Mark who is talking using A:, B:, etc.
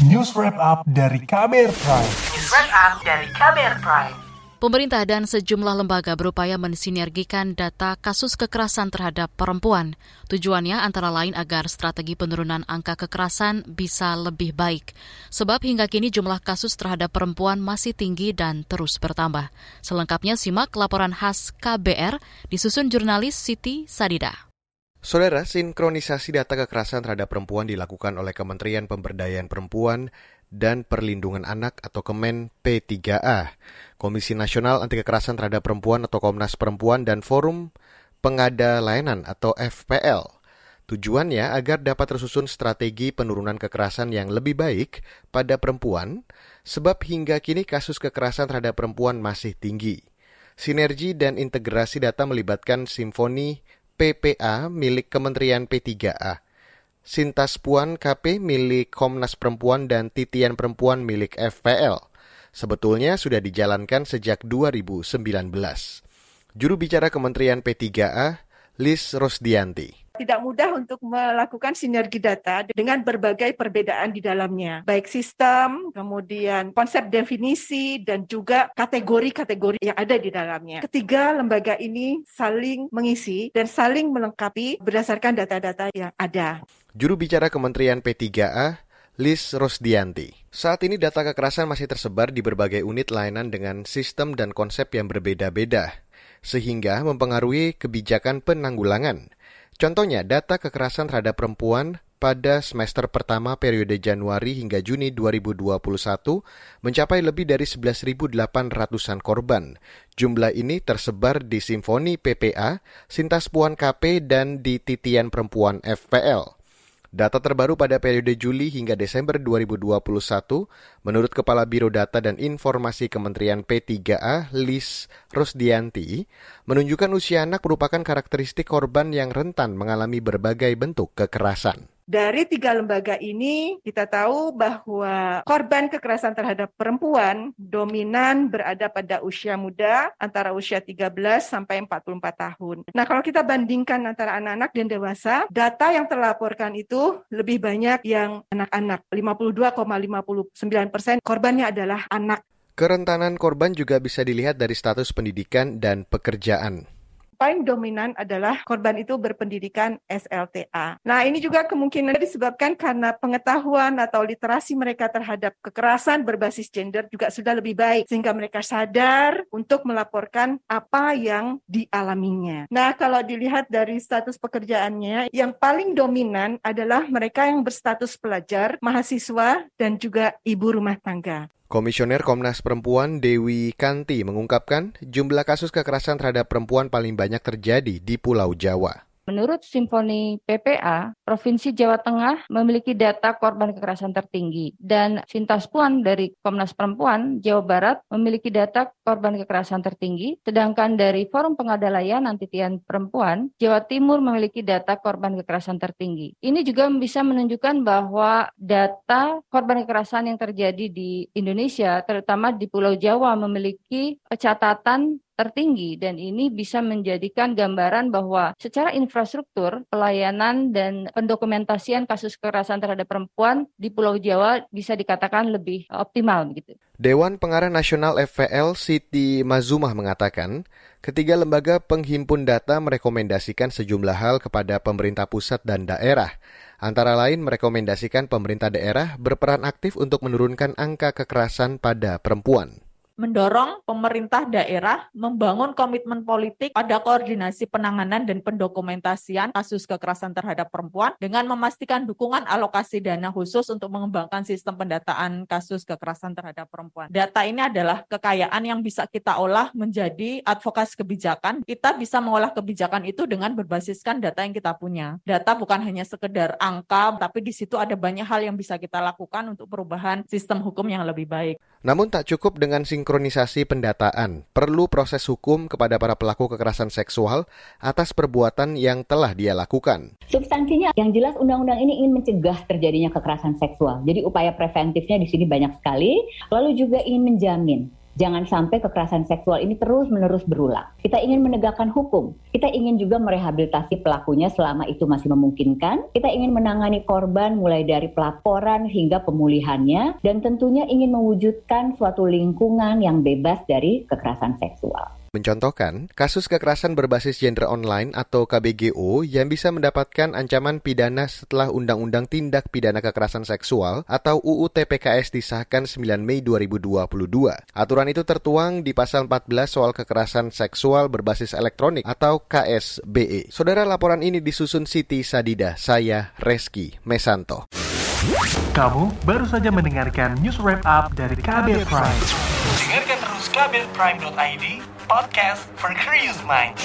A: News Wrap Up dari KBR Prime.
B: News Wrap Up dari KBR Prime.
C: Pemerintah dan sejumlah lembaga berupaya mensinergikan data kasus kekerasan terhadap perempuan. Tujuannya antara lain agar strategi penurunan angka kekerasan bisa lebih baik. Sebab hingga kini jumlah kasus terhadap perempuan masih tinggi dan terus bertambah. Selengkapnya simak laporan khas KBR disusun jurnalis Siti Sadida.
D: Saudara, sinkronisasi data kekerasan terhadap perempuan dilakukan oleh Kementerian Pemberdayaan Perempuan dan Perlindungan Anak atau Kemen P3A, Komisi Nasional Anti Kekerasan Terhadap Perempuan atau Komnas Perempuan dan Forum Pengada Layanan atau FPL. Tujuannya agar dapat tersusun strategi penurunan kekerasan yang lebih baik pada perempuan, sebab hingga kini kasus kekerasan terhadap perempuan masih tinggi. Sinergi dan integrasi data melibatkan simfoni PPA milik Kementerian P3A, Sintas Puan KP milik Komnas Perempuan dan Titian Perempuan milik FPL. Sebetulnya sudah dijalankan sejak 2019. Juru bicara Kementerian P3A, Liz Rosdianti
E: tidak mudah untuk melakukan sinergi data dengan berbagai perbedaan di dalamnya, baik sistem, kemudian konsep definisi, dan juga kategori-kategori yang ada di dalamnya. Ketiga, lembaga ini saling mengisi dan saling melengkapi berdasarkan data-data yang ada.
D: Juru bicara Kementerian P3A, Liz Rosdianti. Saat ini data kekerasan masih tersebar di berbagai unit layanan dengan sistem dan konsep yang berbeda-beda, sehingga mempengaruhi kebijakan penanggulangan. Contohnya, data kekerasan terhadap perempuan pada semester pertama periode Januari hingga Juni 2021 mencapai lebih dari 11.800-an korban. Jumlah ini tersebar di Simfoni PPA, Sintas Puan KP, dan di Titian Perempuan FPL. Data terbaru pada periode Juli hingga Desember 2021, menurut Kepala Biro Data dan Informasi Kementerian P3A, Lis Rosdianti, menunjukkan usia anak merupakan karakteristik korban yang rentan mengalami berbagai bentuk kekerasan.
E: Dari tiga lembaga ini, kita tahu bahwa korban kekerasan terhadap perempuan dominan berada pada usia muda, antara usia 13 sampai 44 tahun. Nah, kalau kita bandingkan antara anak-anak dan dewasa, data yang terlaporkan itu lebih banyak yang anak-anak. 52,59 persen korbannya adalah anak.
D: Kerentanan korban juga bisa dilihat dari status pendidikan dan pekerjaan
E: paling dominan adalah korban itu berpendidikan SLTA. Nah, ini juga kemungkinan disebabkan karena pengetahuan atau literasi mereka terhadap kekerasan berbasis gender juga sudah lebih baik sehingga mereka sadar untuk melaporkan apa yang dialaminya. Nah, kalau dilihat dari status pekerjaannya, yang paling dominan adalah mereka yang berstatus pelajar, mahasiswa, dan juga ibu rumah tangga.
D: Komisioner Komnas Perempuan Dewi Kanti mengungkapkan jumlah kasus kekerasan terhadap perempuan paling banyak terjadi di Pulau Jawa.
F: Menurut Simfoni PPA, Provinsi Jawa Tengah memiliki data korban kekerasan tertinggi dan Sintas Puan dari Komnas Perempuan Jawa Barat memiliki data korban kekerasan tertinggi, sedangkan dari Forum Pengadalaian Antitian Perempuan Jawa Timur memiliki data korban kekerasan tertinggi. Ini juga bisa menunjukkan bahwa data korban kekerasan yang terjadi di Indonesia, terutama di Pulau Jawa, memiliki catatan tertinggi dan ini bisa menjadikan gambaran bahwa secara infrastruktur pelayanan dan pendokumentasian kasus kekerasan terhadap perempuan di Pulau Jawa bisa dikatakan lebih optimal begitu.
D: Dewan Pengarah Nasional FPL Siti Mazumah mengatakan, ketiga lembaga penghimpun data merekomendasikan sejumlah hal kepada pemerintah pusat dan daerah. Antara lain merekomendasikan pemerintah daerah berperan aktif untuk menurunkan angka kekerasan pada perempuan
G: mendorong pemerintah daerah membangun komitmen politik pada koordinasi penanganan dan pendokumentasian kasus kekerasan terhadap perempuan dengan memastikan dukungan alokasi dana khusus untuk mengembangkan sistem pendataan kasus kekerasan terhadap perempuan. Data ini adalah kekayaan yang bisa kita olah menjadi advokasi kebijakan. Kita bisa mengolah kebijakan itu dengan berbasiskan data yang kita punya. Data bukan hanya sekedar angka, tapi di situ ada banyak hal yang bisa kita lakukan untuk perubahan sistem hukum yang lebih baik.
D: Namun tak cukup dengan sinkronisasi sinkronisasi pendataan. Perlu proses hukum kepada para pelaku kekerasan seksual atas perbuatan yang telah dia lakukan.
H: Substansinya yang jelas undang-undang ini ingin mencegah terjadinya kekerasan seksual. Jadi upaya preventifnya di sini banyak sekali. Lalu juga ingin menjamin Jangan sampai kekerasan seksual ini terus-menerus berulang. Kita ingin menegakkan hukum. Kita ingin juga merehabilitasi pelakunya selama itu masih memungkinkan. Kita ingin menangani korban mulai dari pelaporan hingga pemulihannya dan tentunya ingin mewujudkan suatu lingkungan yang bebas dari kekerasan seksual
D: mencontohkan kasus kekerasan berbasis gender online atau KBGO yang bisa mendapatkan ancaman pidana setelah Undang-Undang Tindak Pidana Kekerasan Seksual atau UU TPKS disahkan 9 Mei 2022. Aturan itu tertuang di pasal 14 soal kekerasan seksual berbasis elektronik atau KSBE. Saudara laporan ini disusun Siti Sadida, saya Reski Mesanto.
A: Kamu baru saja mendengarkan news wrap up dari Kabel Prime.
B: Dengarkan terus kbrprime.id, podcast for curious minds.